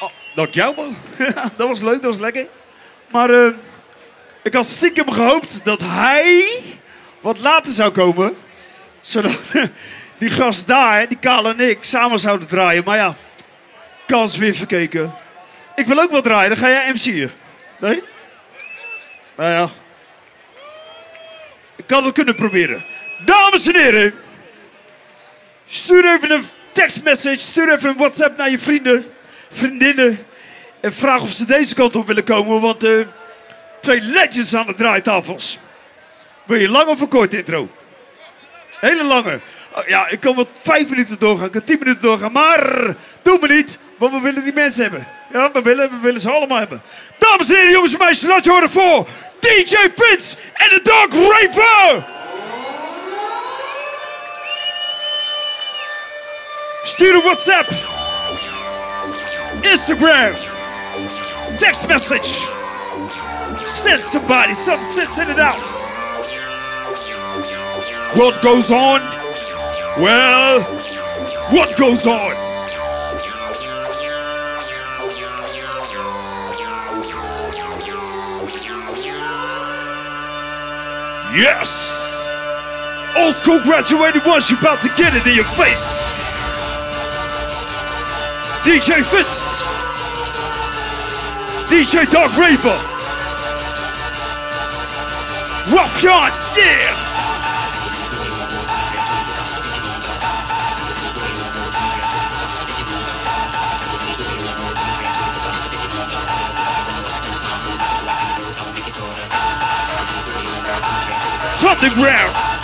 Oh, dank jou, man. dat was leuk, dat was lekker. Maar eh, ik had stiekem gehoopt dat hij wat later zou komen. Zodat die gast daar, die Kale en ik, samen zouden draaien. Maar ja, kans weer verkeken. Ik wil ook wel draaien, dan ga jij MC'en. Nee? Nou ja. Ik kan het kunnen proberen. Dames en heren. Stuur even een tekstmessage. Stuur even een WhatsApp naar je vrienden, vriendinnen. En vraag of ze deze kant op willen komen. Want eh twee legends aan de draaitafels. Wil je lang of een kort intro? Hele lange. Oh, ja, ik kan wel vijf minuten doorgaan. Ik kan tien minuten doorgaan. Maar doe me niet. Want we willen die mensen hebben. Ja, we willen, we willen ze allemaal hebben. Dames en heren, jongens en meisjes. Laat je horen voor DJ Fitz en de Dark Raver. Stuur een WhatsApp. Instagram. Text message. Send somebody some sense in it out. What goes on? Well, what goes on? Yes! Old school graduated ones, you about to get it in your face. DJ Vince. DJ Darkraver. Ruffian, yeah! From the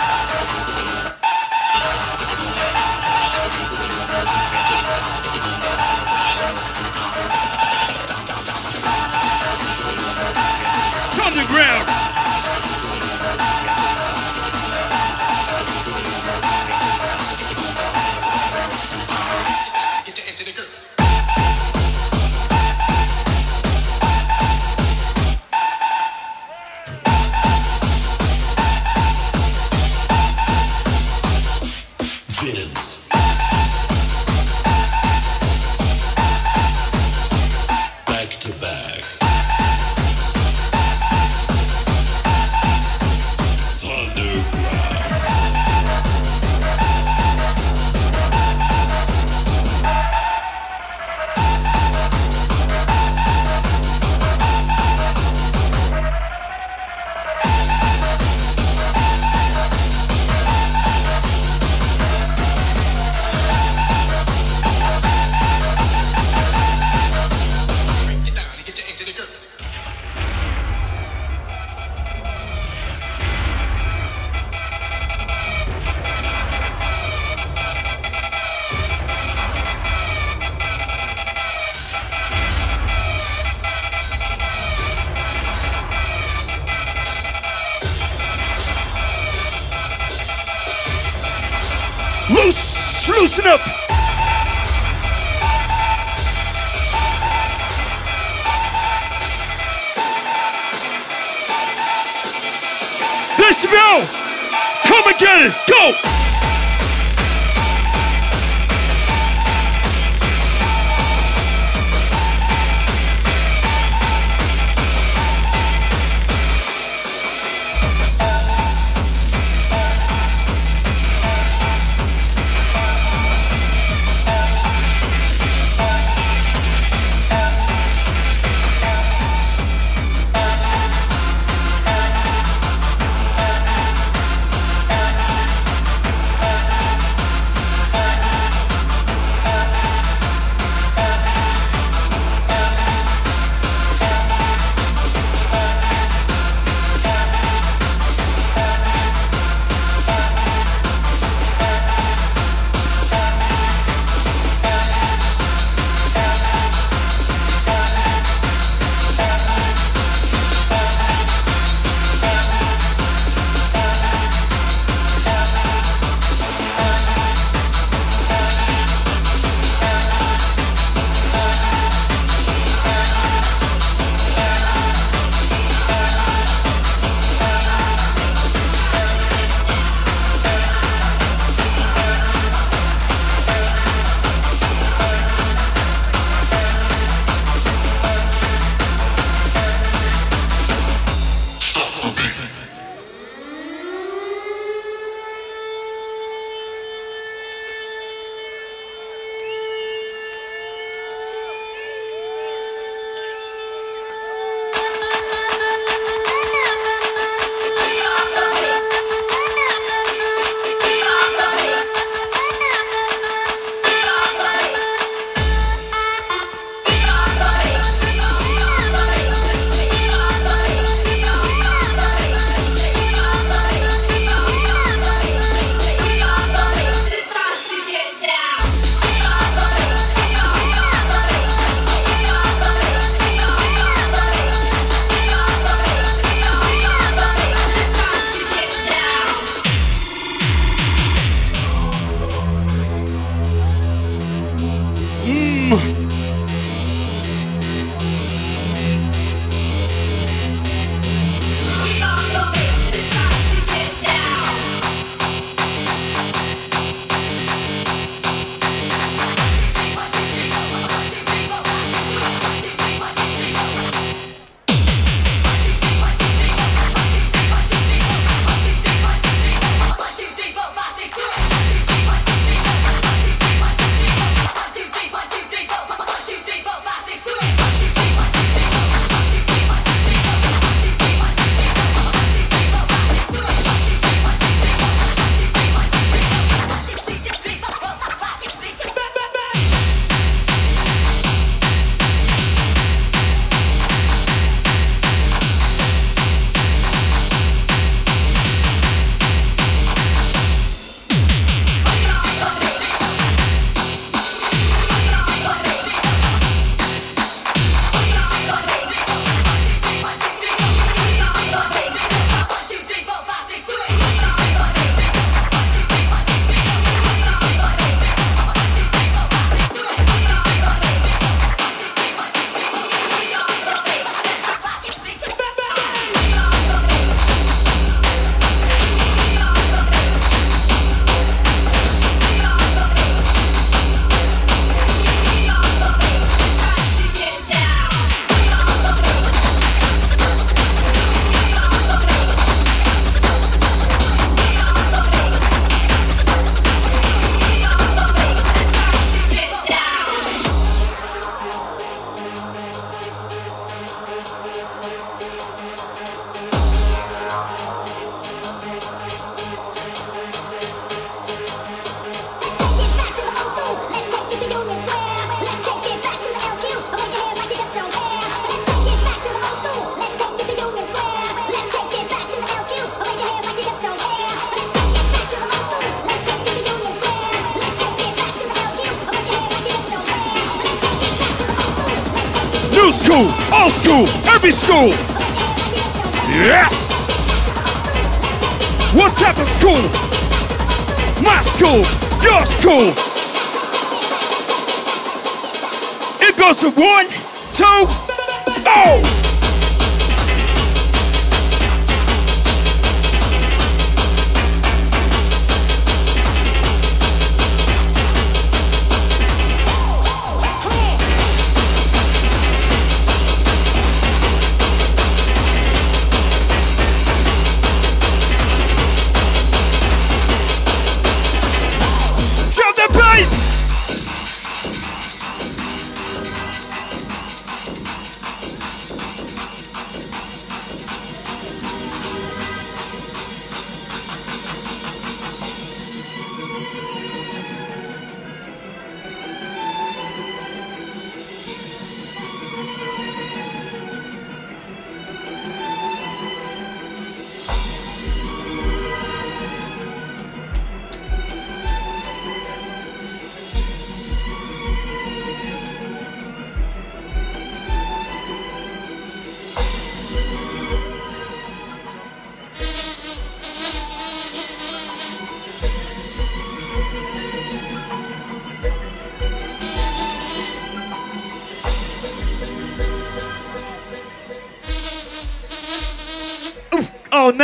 Decibel, come and get it. Go.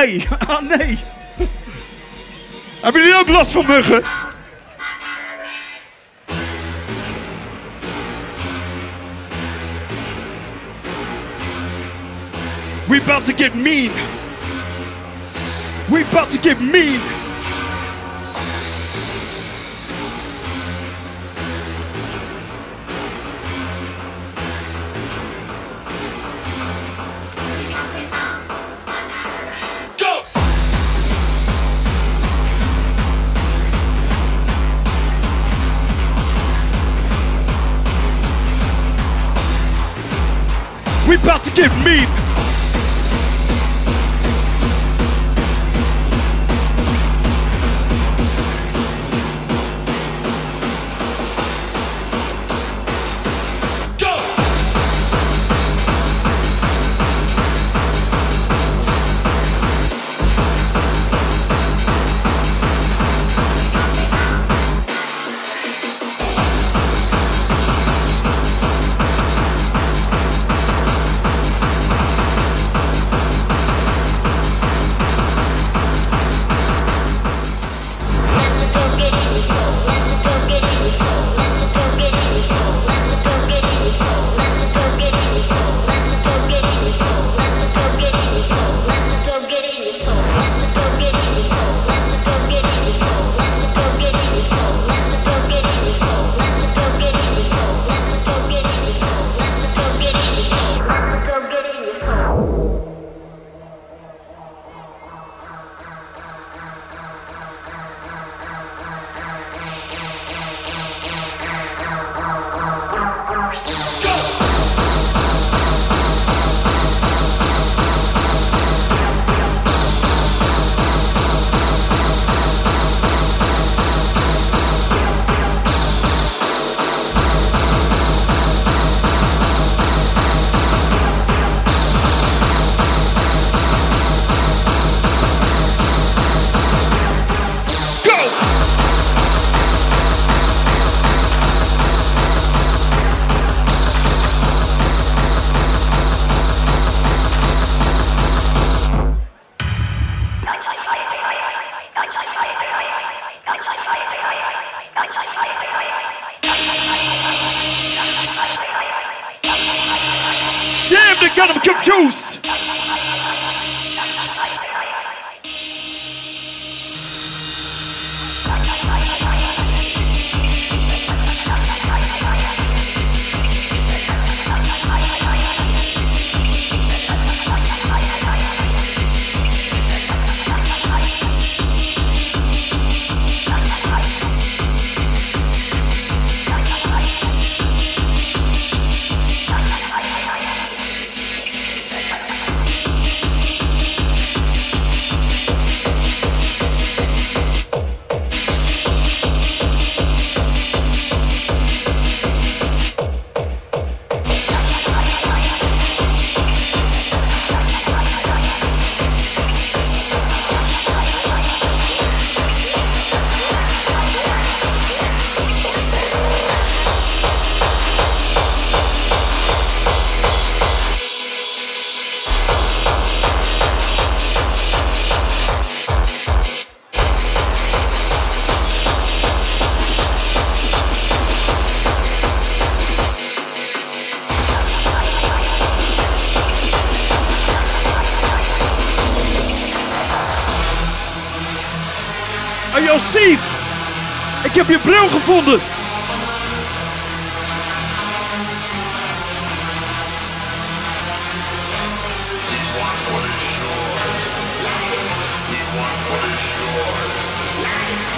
nee. Ah, nee. Hebben jullie ook last van muggen? We about to get mean. We about to get mean.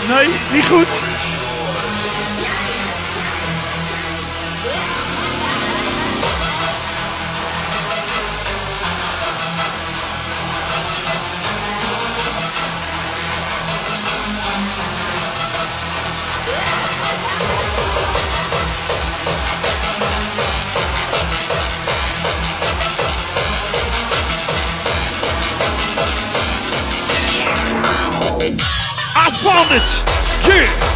Nee, niet goed. Found it! Yeah!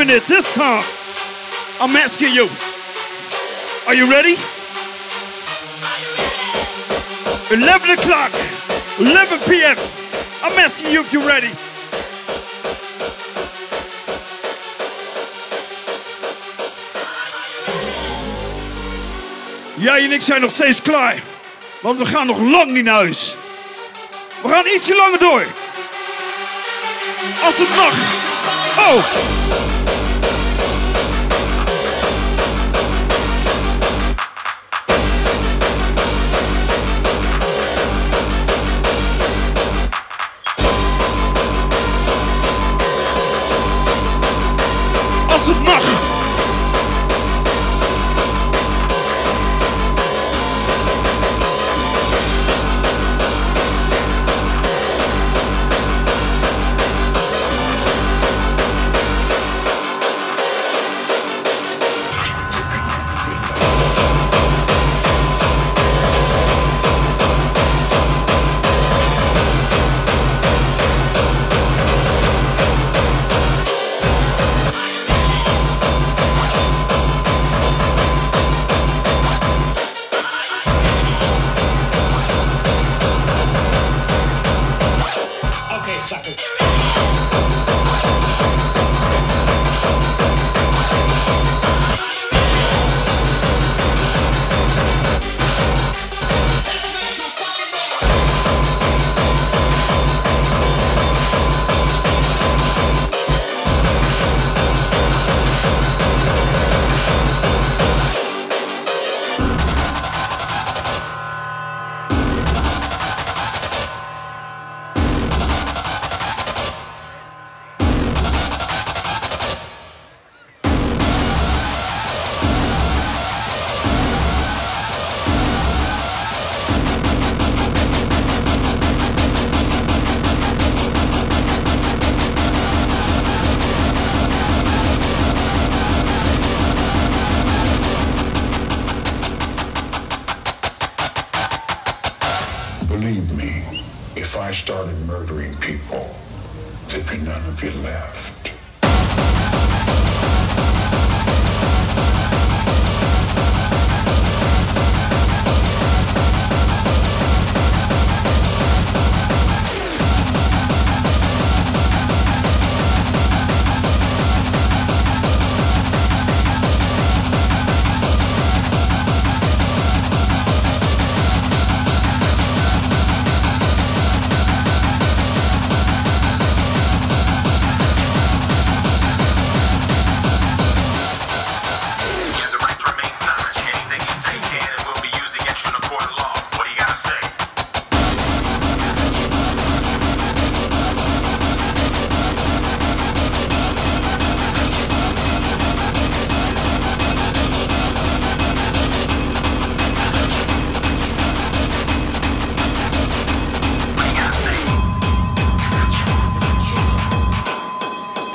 Even at this time, I'm asking you, are you ready? 11 o'clock, 11 p.m. I'm asking you if you're ready. Jij en ik zijn nog steeds klaar. Want we gaan nog lang niet naar huis. We gaan ietsje langer door. Als het mag. Oh!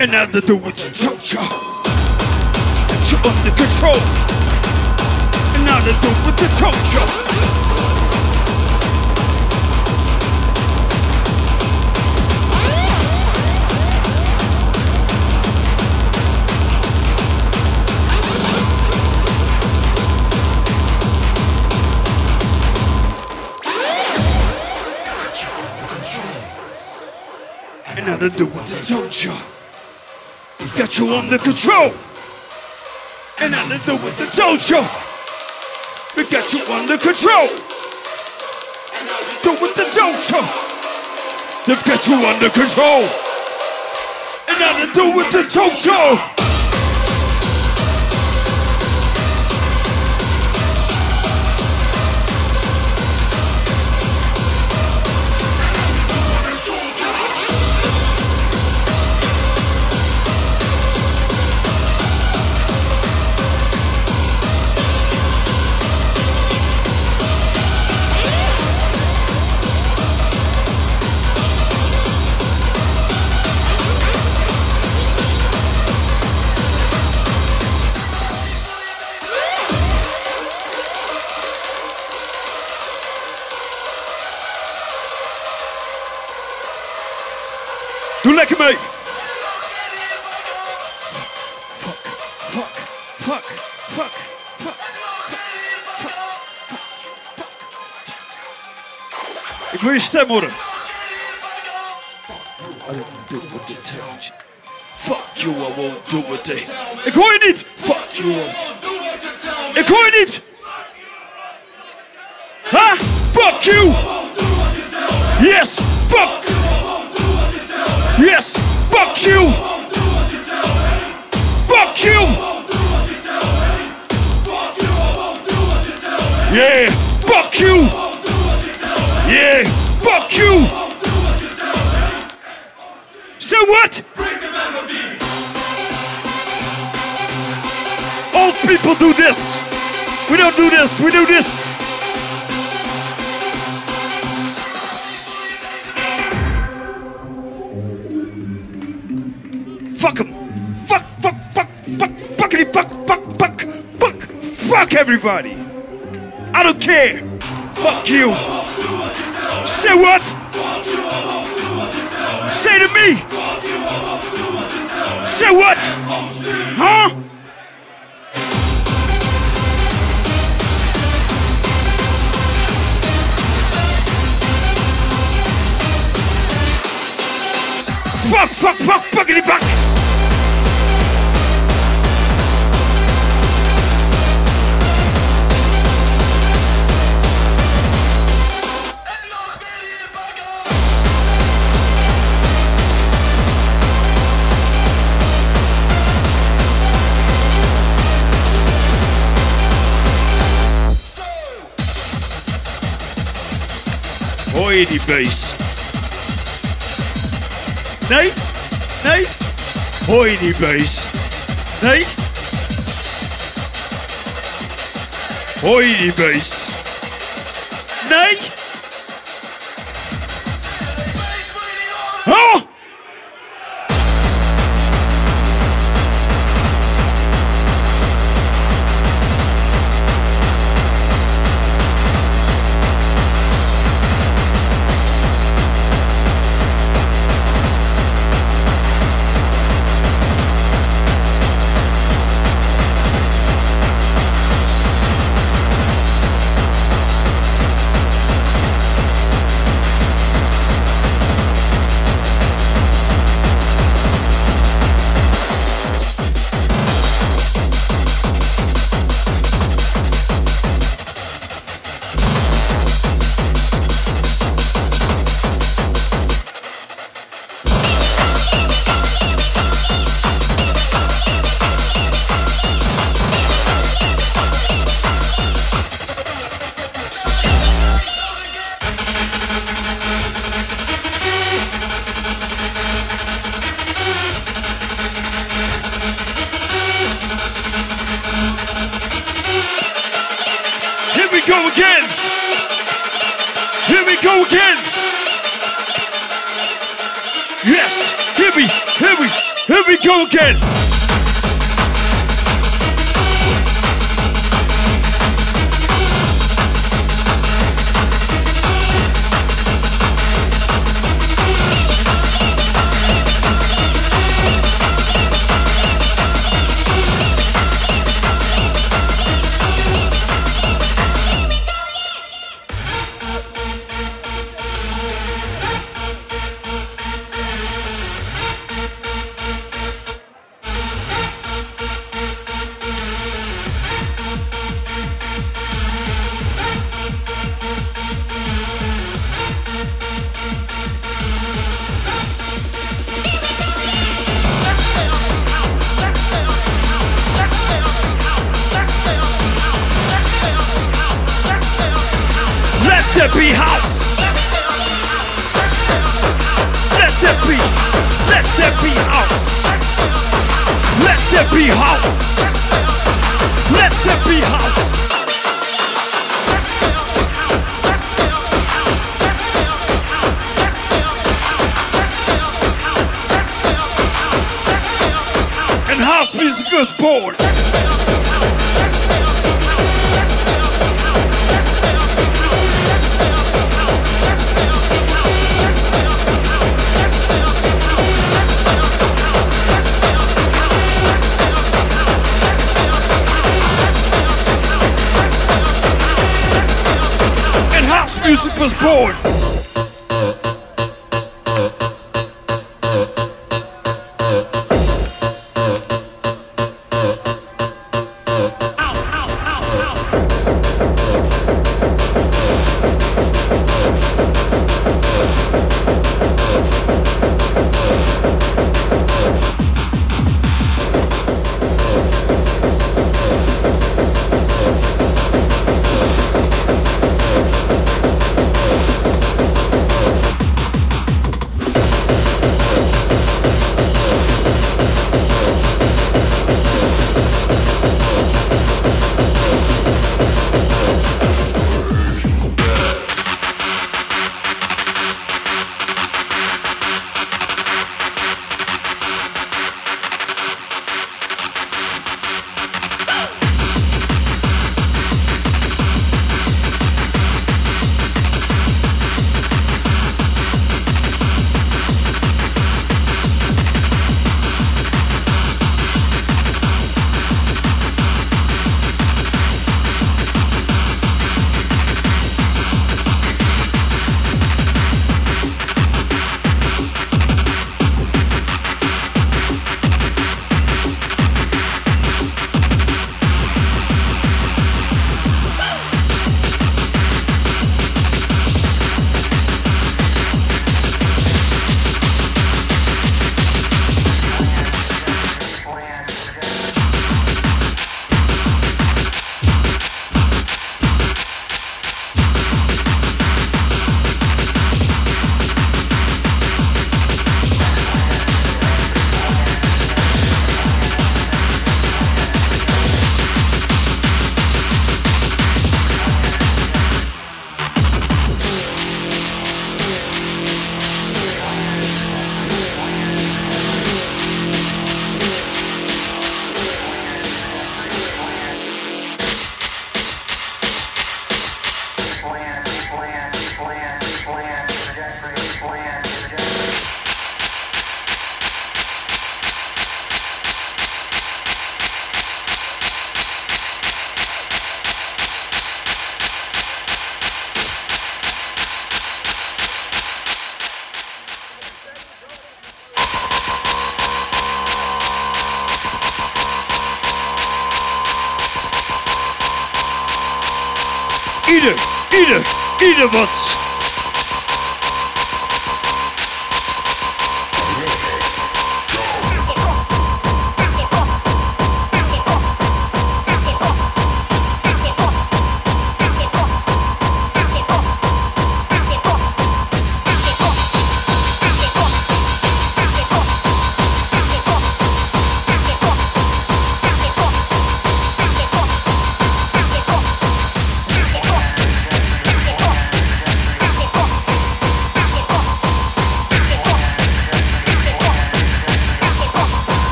And now to do what you told ya. That you're under control. And now to do what you told ya. And now to do what I told ya. Got you under control. And now to do what I told ya. We've got you under control. Do what I told ya. They've got you under control. And now to do what I told ya. Ik wil je stem horen. I didn't do what they told you. Fuck you, I won't do what they... Ik hoor je niet! Fuck you. I- Ik hoor je niet! Ha! Fuck you! Yes! Fuck! You. Yes! Fuck you! Fuck you! Yeah! Fuck you! Yeah! Fuck you! So what? Old people do this. We don't do this. We do this. Fuck them. Fuck, fuck, fuck, fuck, fuckity, fuck, fuck, fuck, fuck, fuck everybody. I don't care. Fuck you. Say what? Say to me. Say what? Huh? Fuck, fuck, fuck, fuckity fuck. Die bass? Hoor je die bass? Je die bass?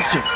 Kan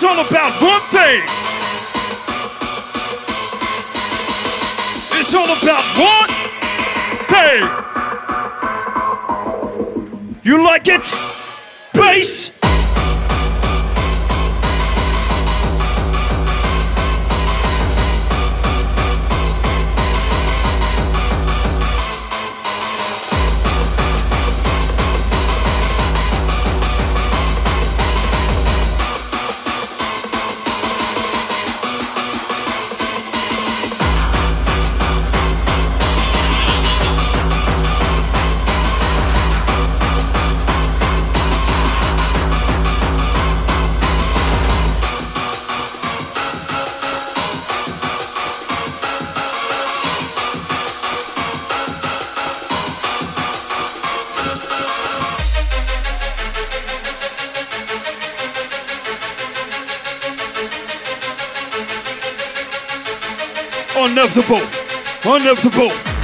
It's all about one thing. It's all about one thing. You like it? Bass. unliftable.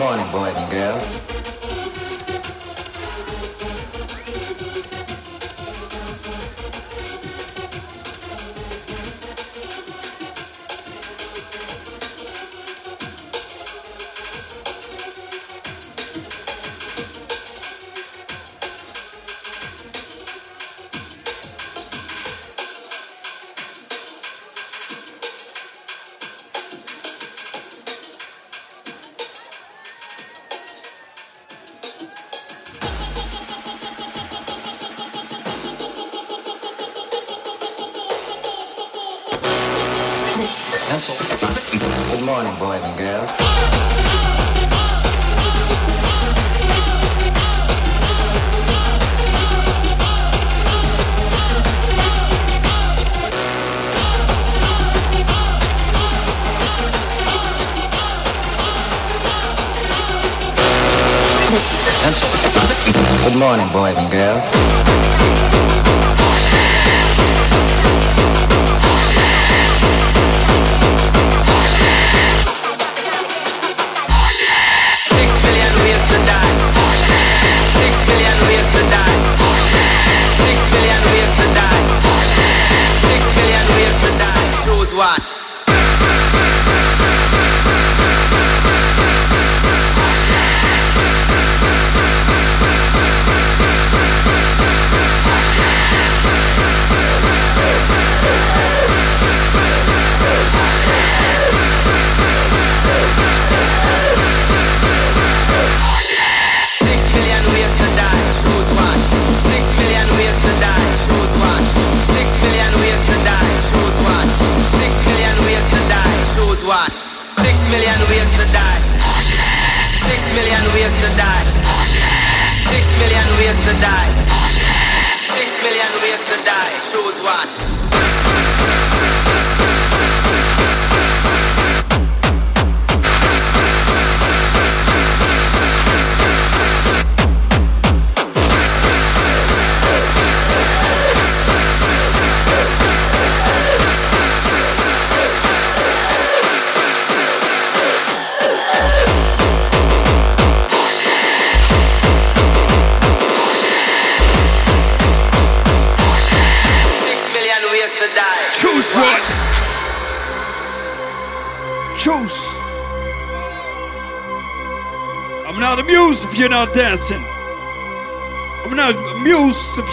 Morning, boys and girls.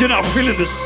You're not feeling this.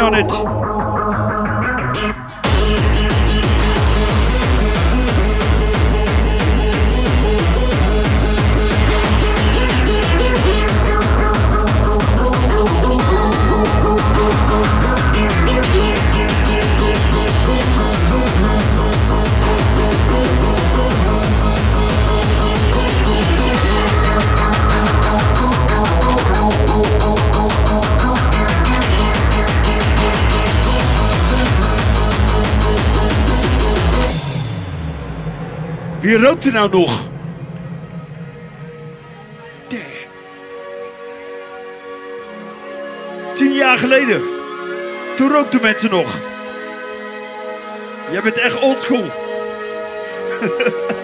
On it. Rookt er nou nog? Damn. Tien jaar geleden. Toen rookten mensen nog. Jij bent echt oldschool.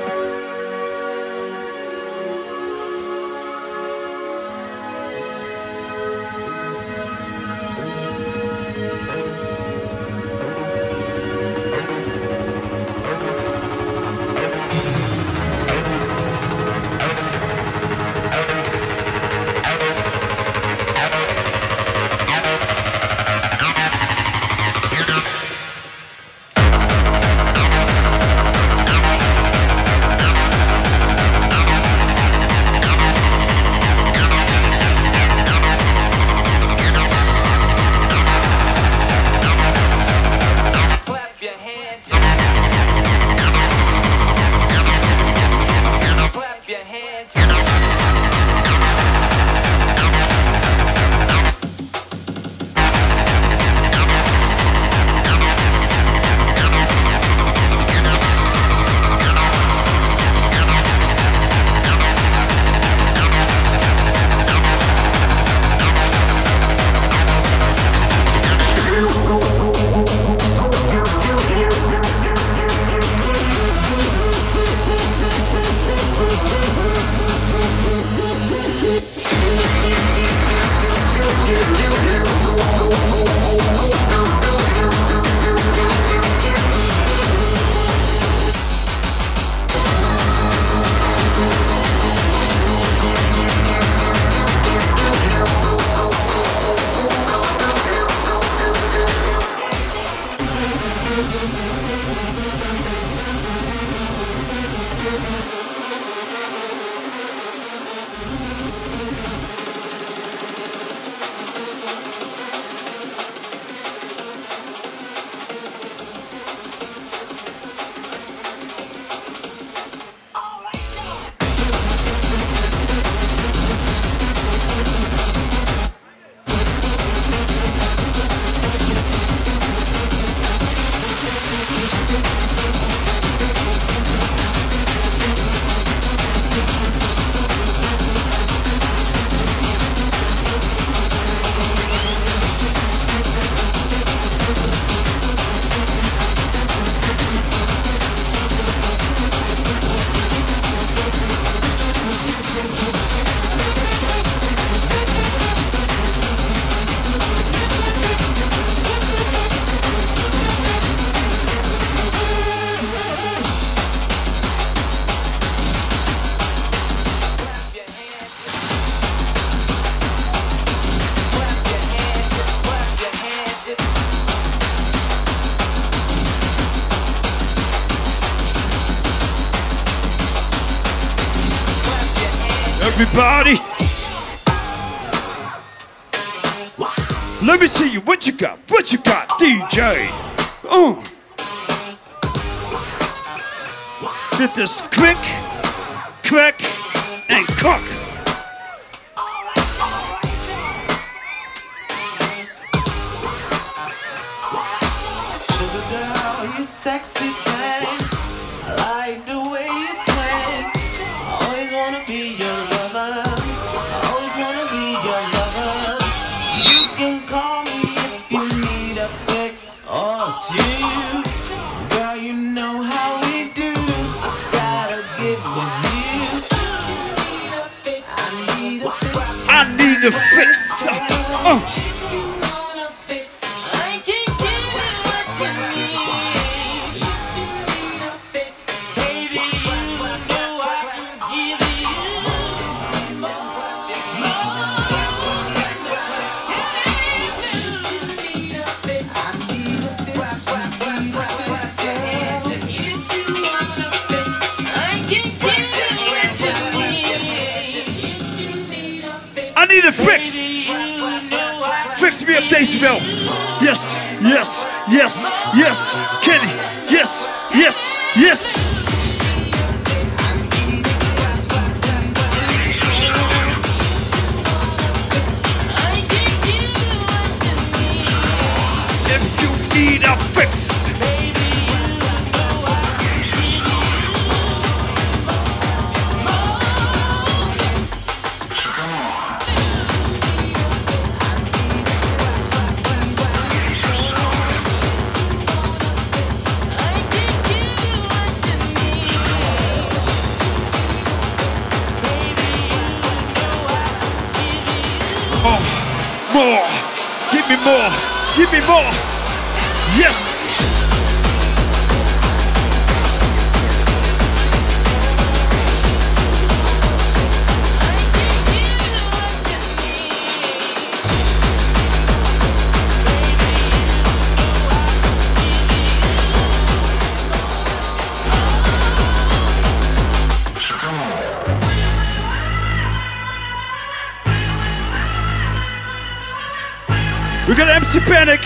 We got MC Panic.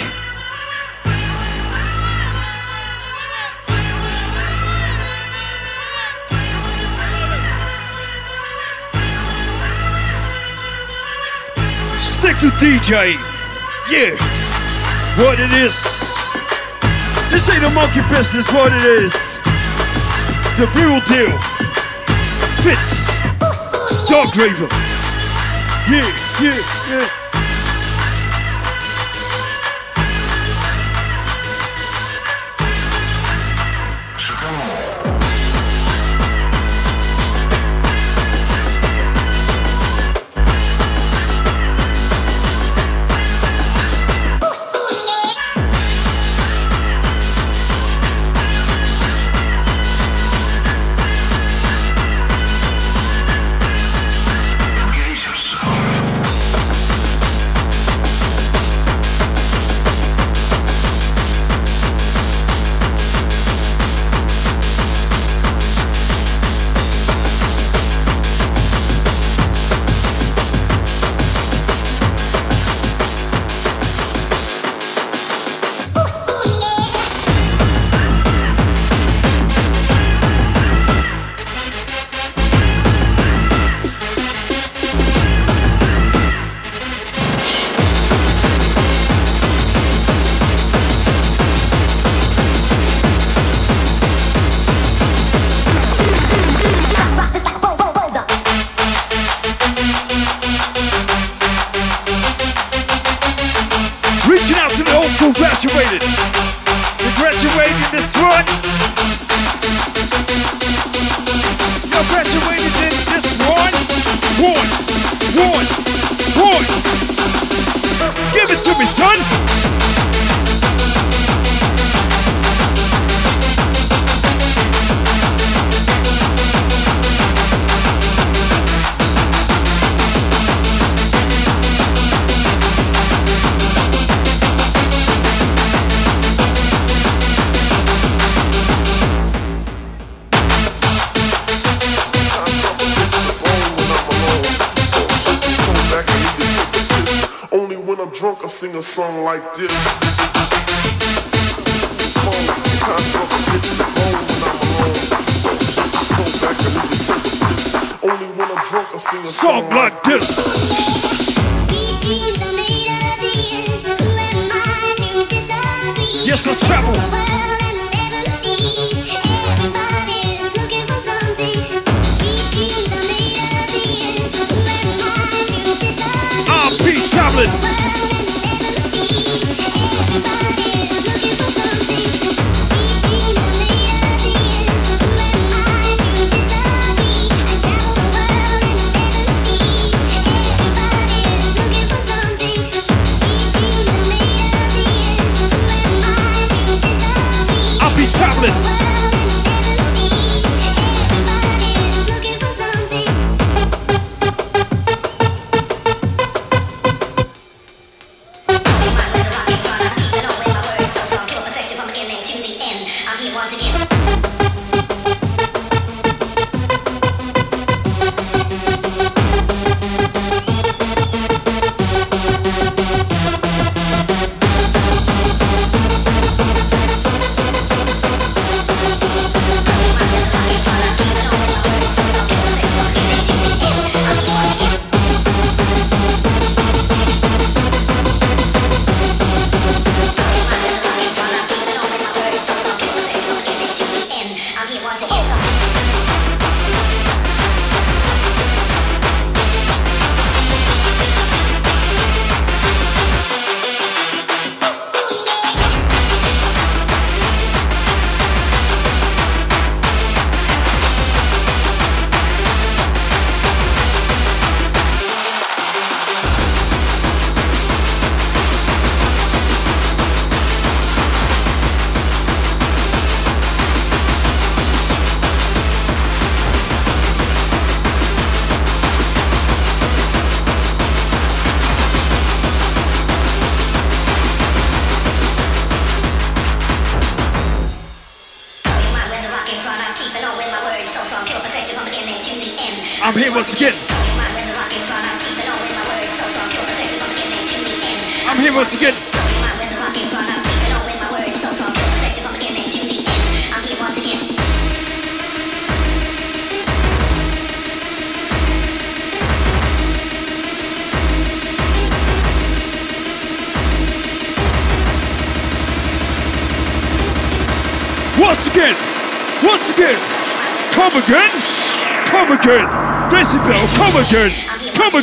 Stick to DJ. Yeah. What it is. This ain't a monkey business, what it is. The real deal. Fits. Darkraver. Yeah, yeah, yeah.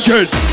Legend.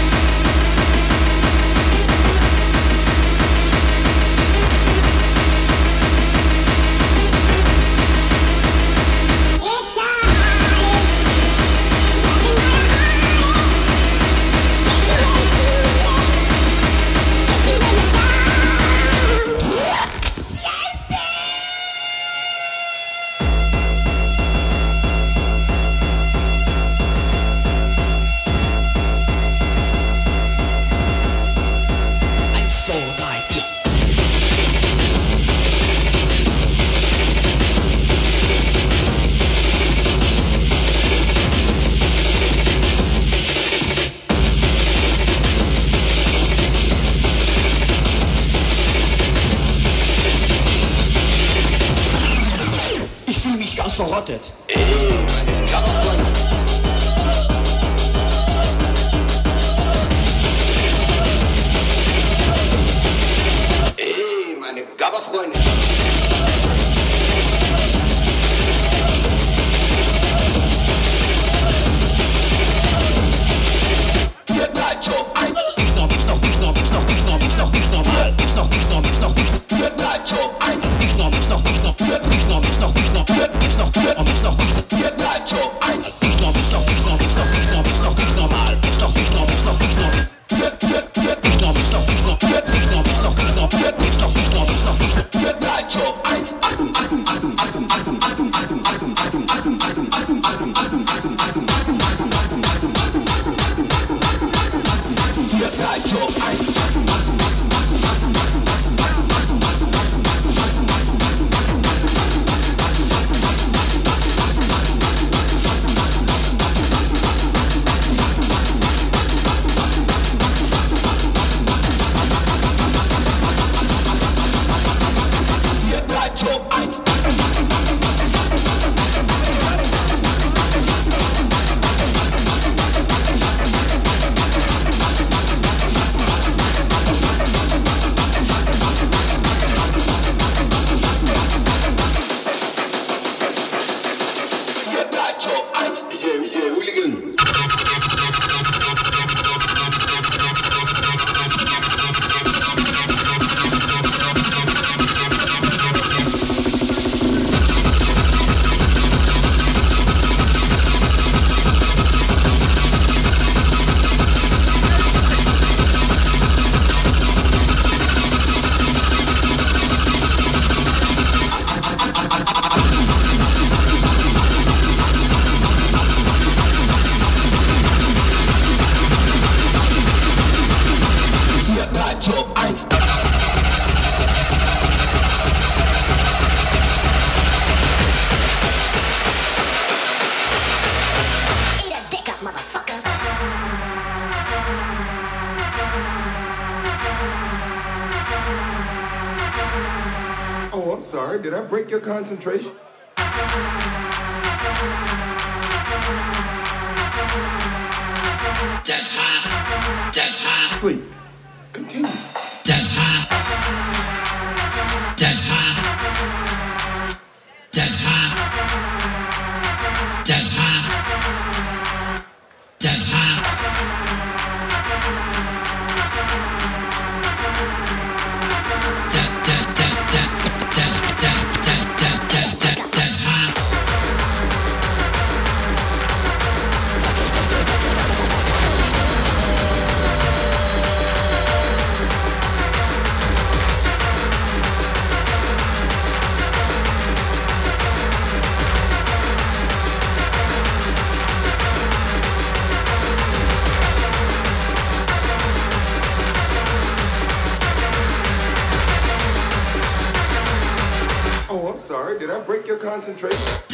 concentration. concentrate.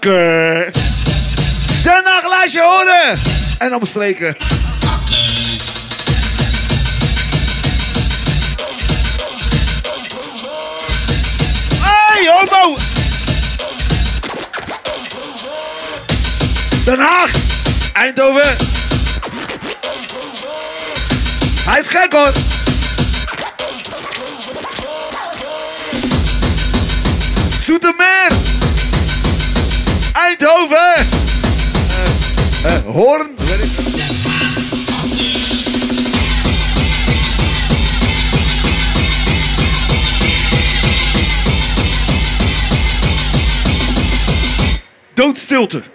de Den Haag laat je horen en omstreken. Haag, Eindhoven. Hij is gek hoor. Zoetermeer. Eindhoven. Uh, uh, Hoorn. Doodstilte.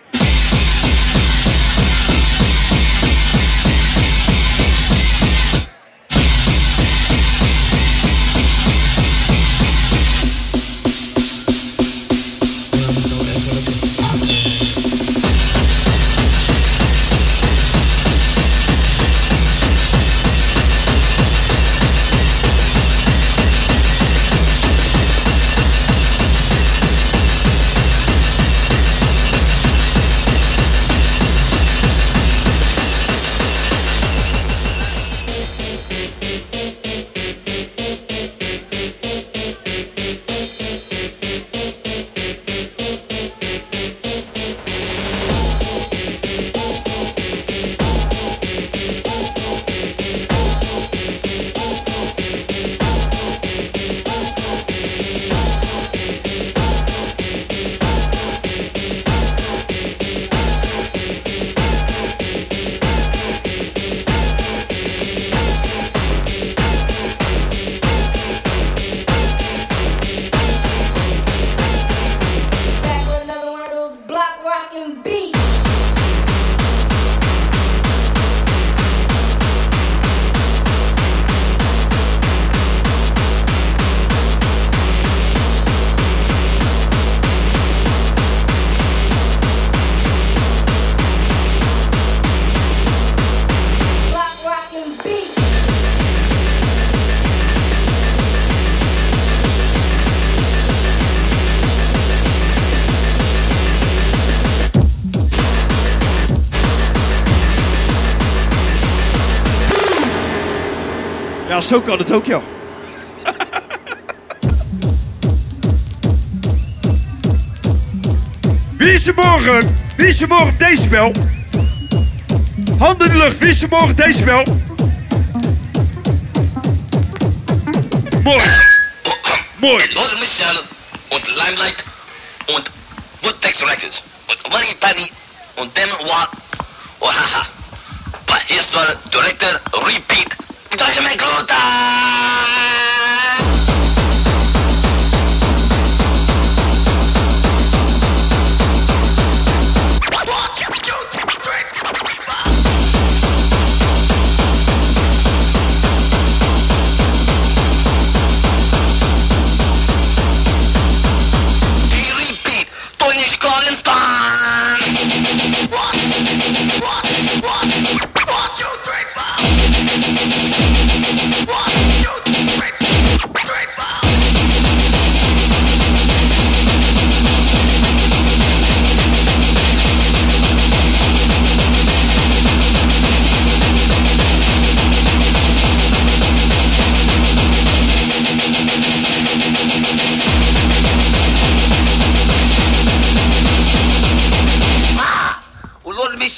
zo kan het ook, joh. Wie is er morgen? Wie is er morgen deze wel? Handen in de lucht, wie is er morgen deze wel? Mooi. Mooi. Northern Michelle und Limelight und Woodtex Records. Und Money Penny und Dem Watt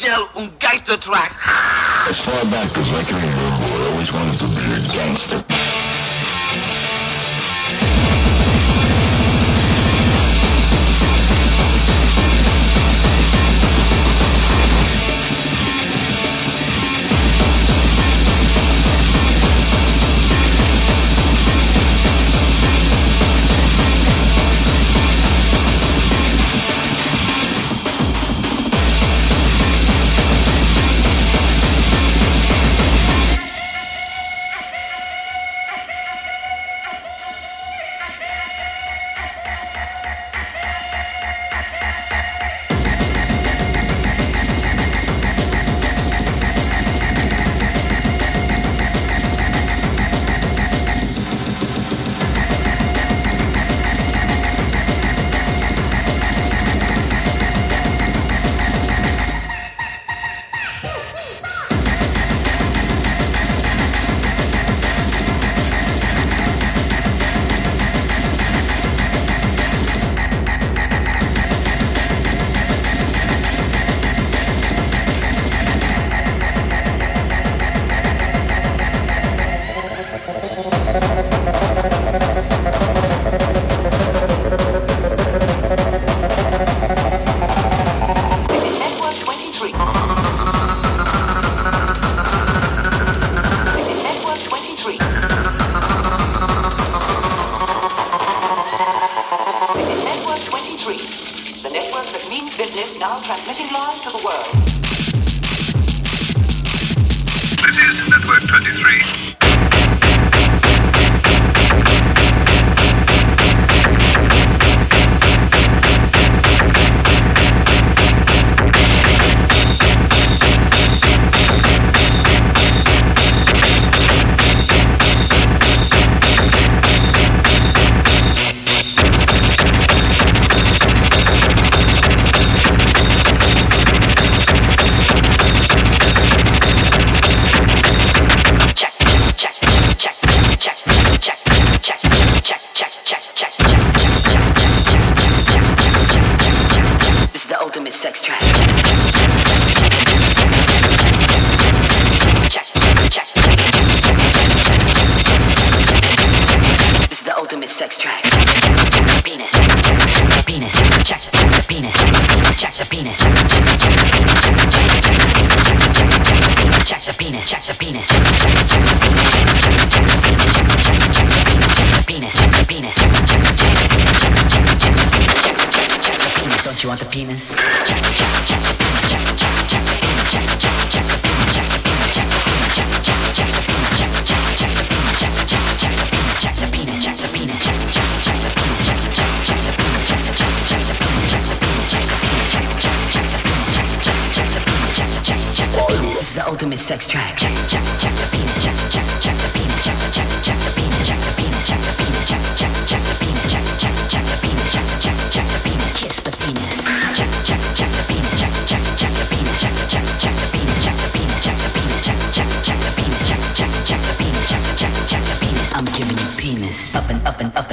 Michelle tracks. As far back as I can remember, I always wanted to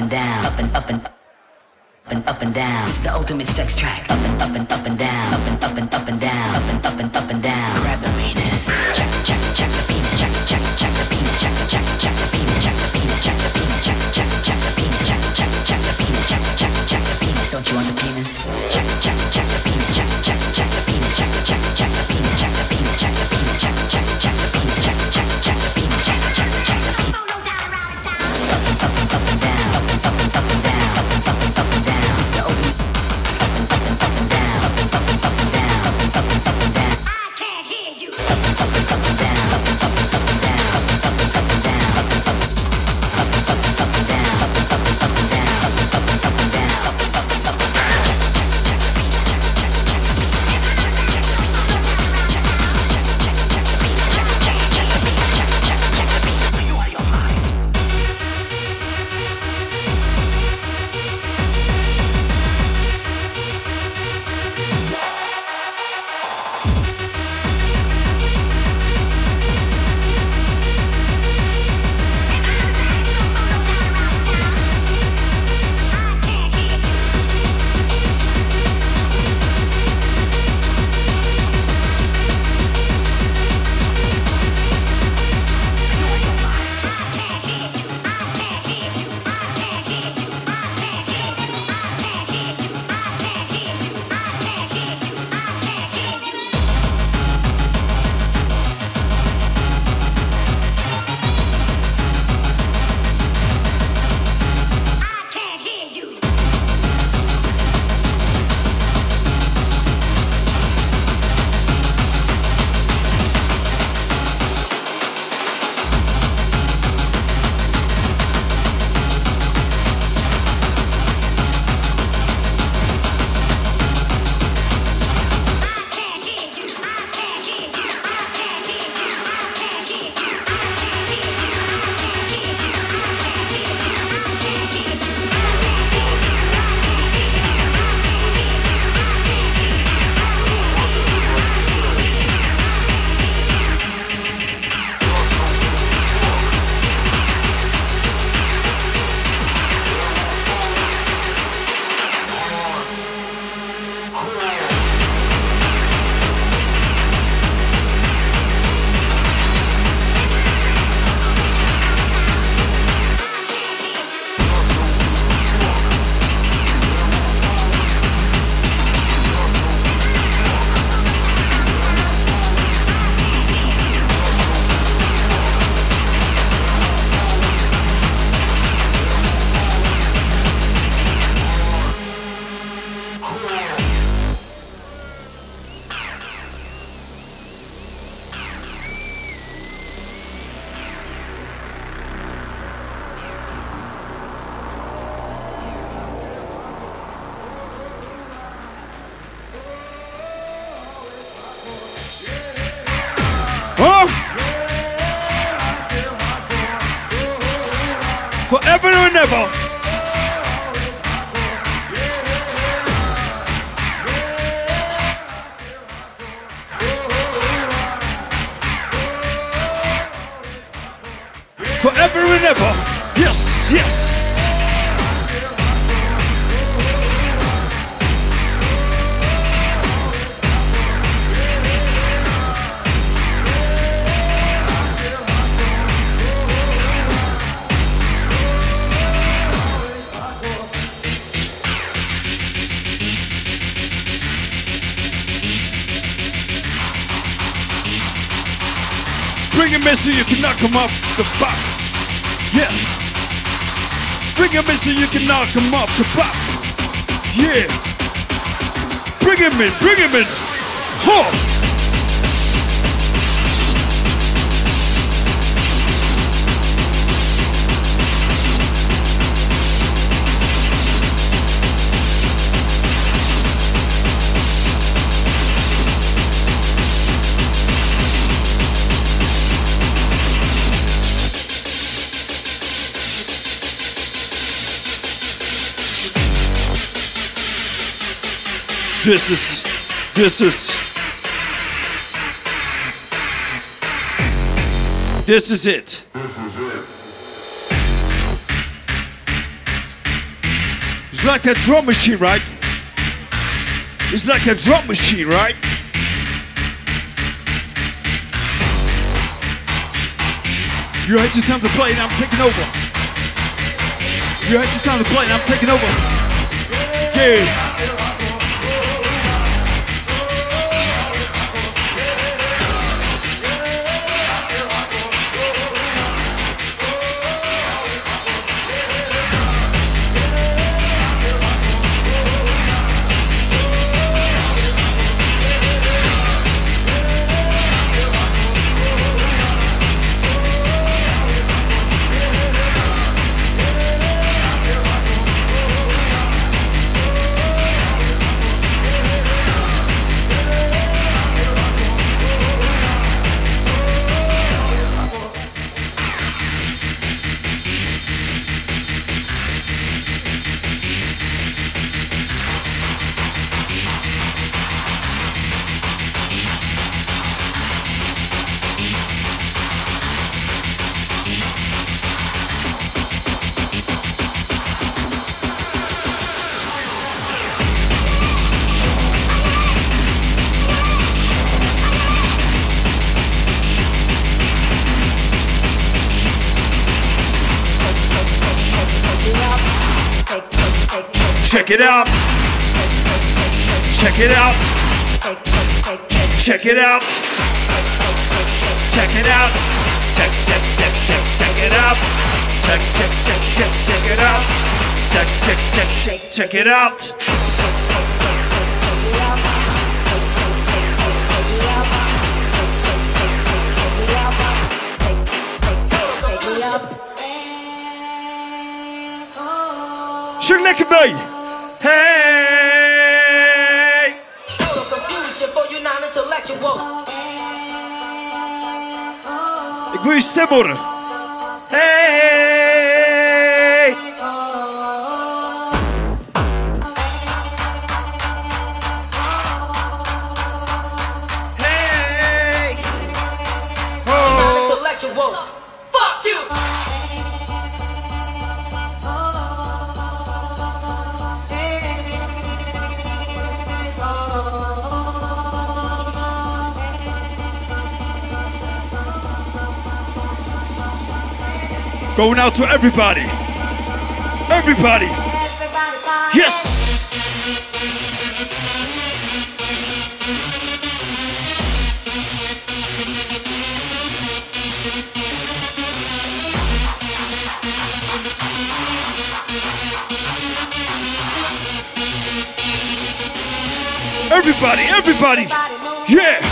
and down, up and up and up and up and down. It's the ultimate sex track. Up and up and up and down, up and up and up and down, up and up and up and down. Grab the penis. Check check check the forever and ever. Come off the box. Yeah. Bring him in so you can knock him off the box. Yeah. Bring him in, bring him in. Huh. This is. This is. This is it. It's like a drum machine, right? It's like a drum machine, right? You had your time to play and I'm taking over. You had your time to play and I'm taking over. Yeah. Check it out. Check it out. Check it out. Check it out. Check, check, check, check, check it out. Check, check, check, check, check it out. Check, check, check, check, check it out. Zing lekker mee. Hey! Ik wil je stem. Hey! Going out to everybody. Everybody. Yes. Everybody, everybody. Yeah.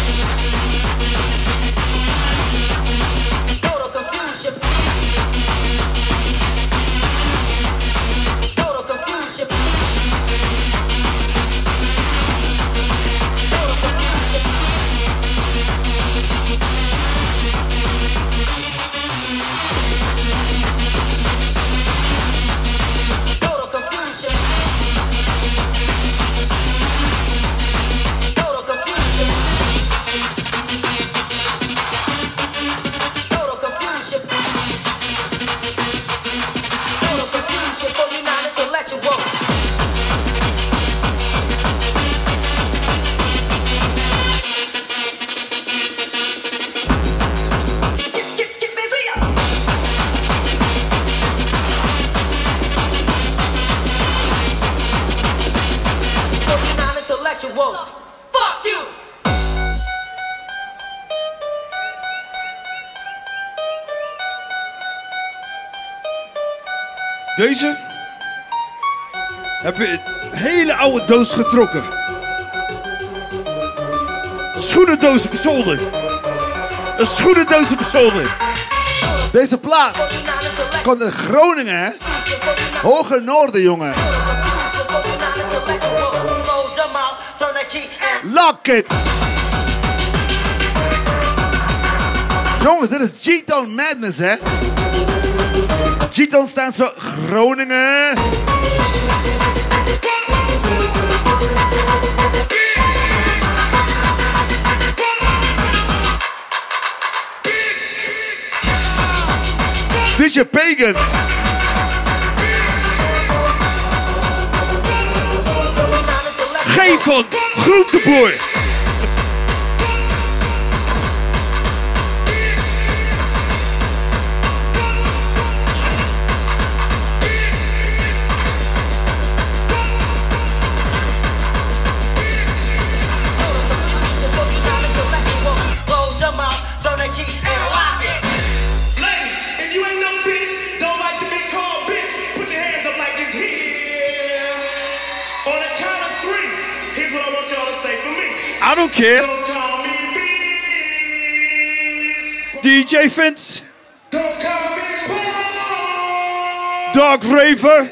Heb een hele oude doos getrokken. Schoenendoos op zolder. Een schoenendoos op zolder. Deze plaat komt uit Groningen, hè? Hoge Noorden, jongen. Lock it! Jongens, dit is G-Town Madness, hè? G-Town staat voor Groningen. DJ Pagan. groet van Groenteboer. don't care. DJ Vince. Darkraver.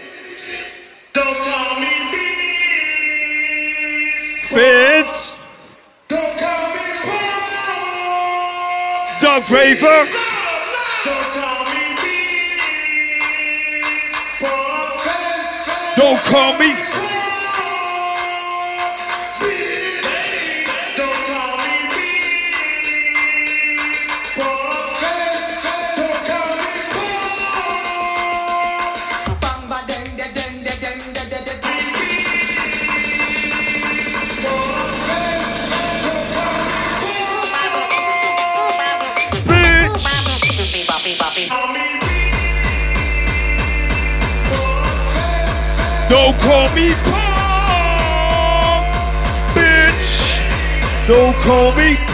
Don't call me Fence. Don't call Vince. Darkraver. Don't call me. Don't call me. call me Paul. bitch. Don't call me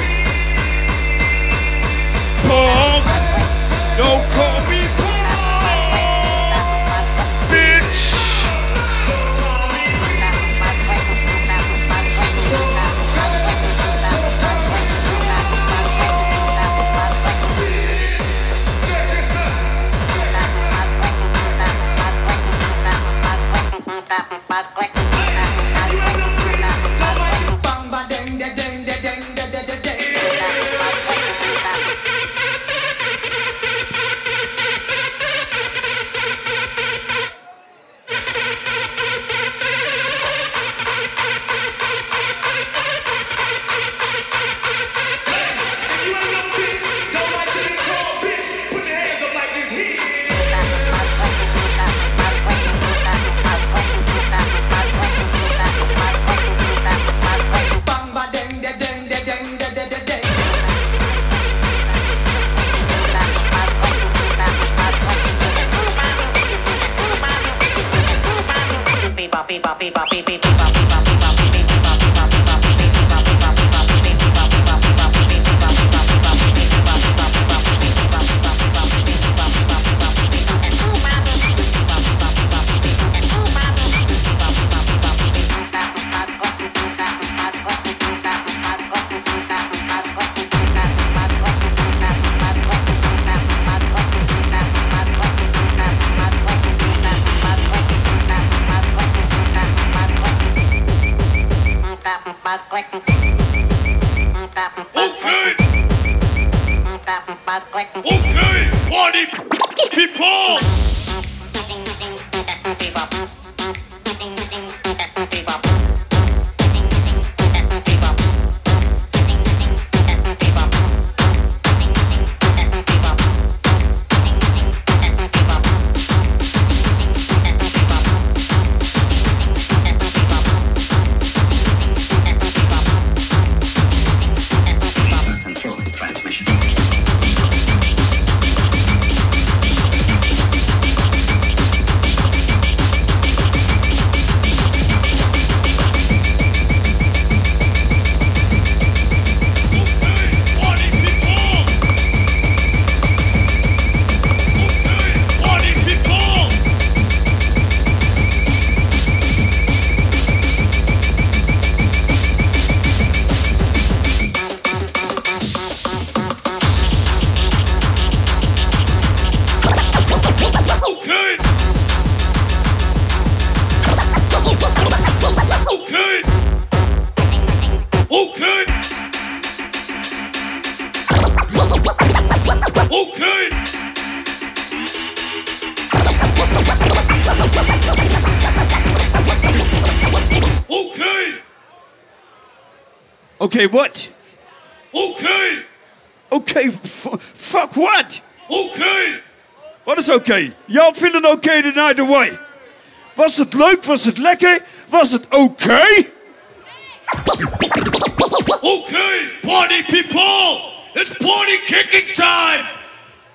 Okay, what? Okay. Okay, f- fuck what? Okay. What is? Okay? Y'all feeling okay tonight away? Was het leuk? Was het lekker? Was het? Okay? Okay, party people! It's party kicking time!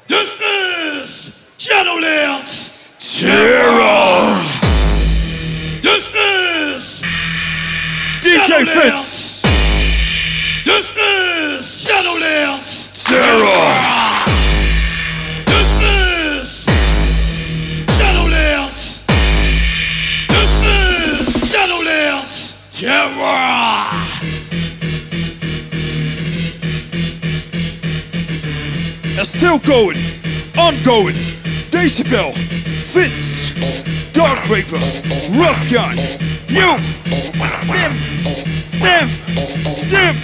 This is Shadowlands Terror. This is DJ Fitz! This is Shadowlands Terror. This is Shadowlands. This is Shadowlands Terror. And still going, ongoing. Decibel, Vince, Darkraver, Ruffian, you, them, them, them.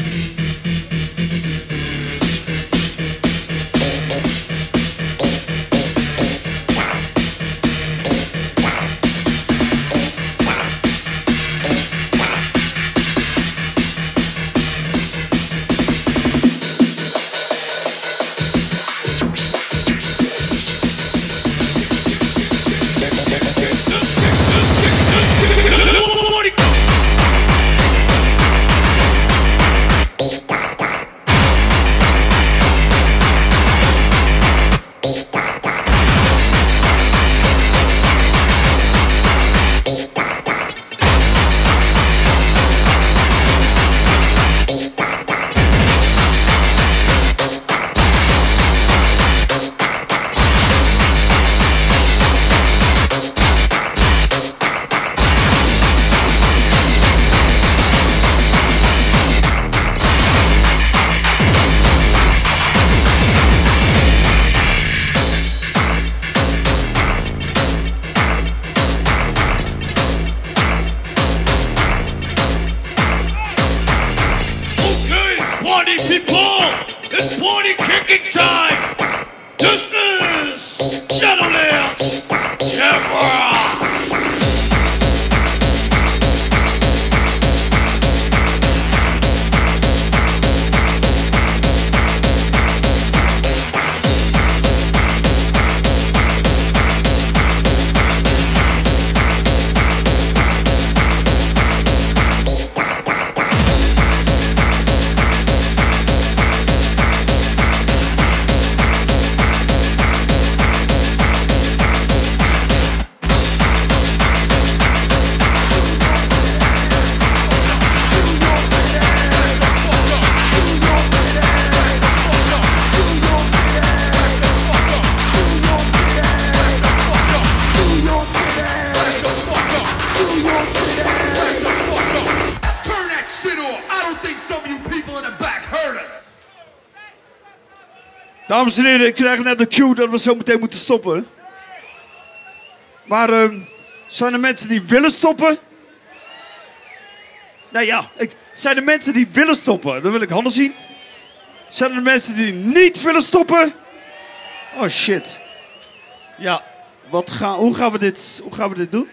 Dames en heren, ik krijg net de cue dat we zo meteen moeten stoppen. Maar ehm, zijn er mensen die willen stoppen? Nou ja, ik, zijn er mensen die willen stoppen? Dan wil ik handen zien. Zijn er mensen die niet willen stoppen? Oh shit. Ja, wat gaan, hoe, gaan we dit, hoe gaan we dit doen?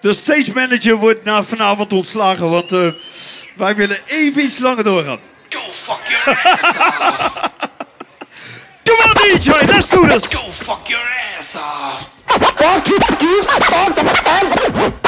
De stage manager wordt na vanavond ontslagen, want eh, wij willen even iets langer doorgaan. Go fuck your ass off. Come on DJ, let's do this! Go fuck your ass off. Fuck you, fuck you, fuck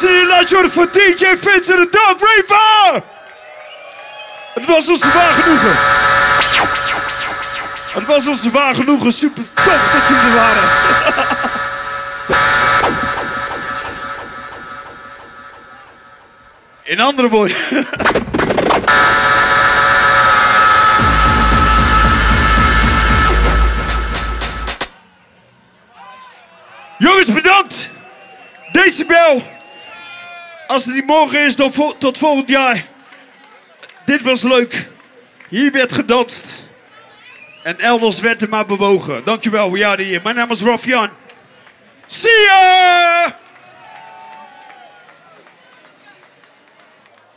Dames en heren, laat je horen voor DJ Vincent de Dog Raver! Het was ons waar genoegen. Het was ons waar genoegen. Super tof dat jullie er waren. In andere woorden. Jongens, bedankt. Decibel. Als het niet morgen is, dan tot volgend jaar. Dit was leuk. Hier werd gedanst. En elders werd er maar bewogen. Dankjewel, we are hier. Mijn naam is Rafjan. See ya!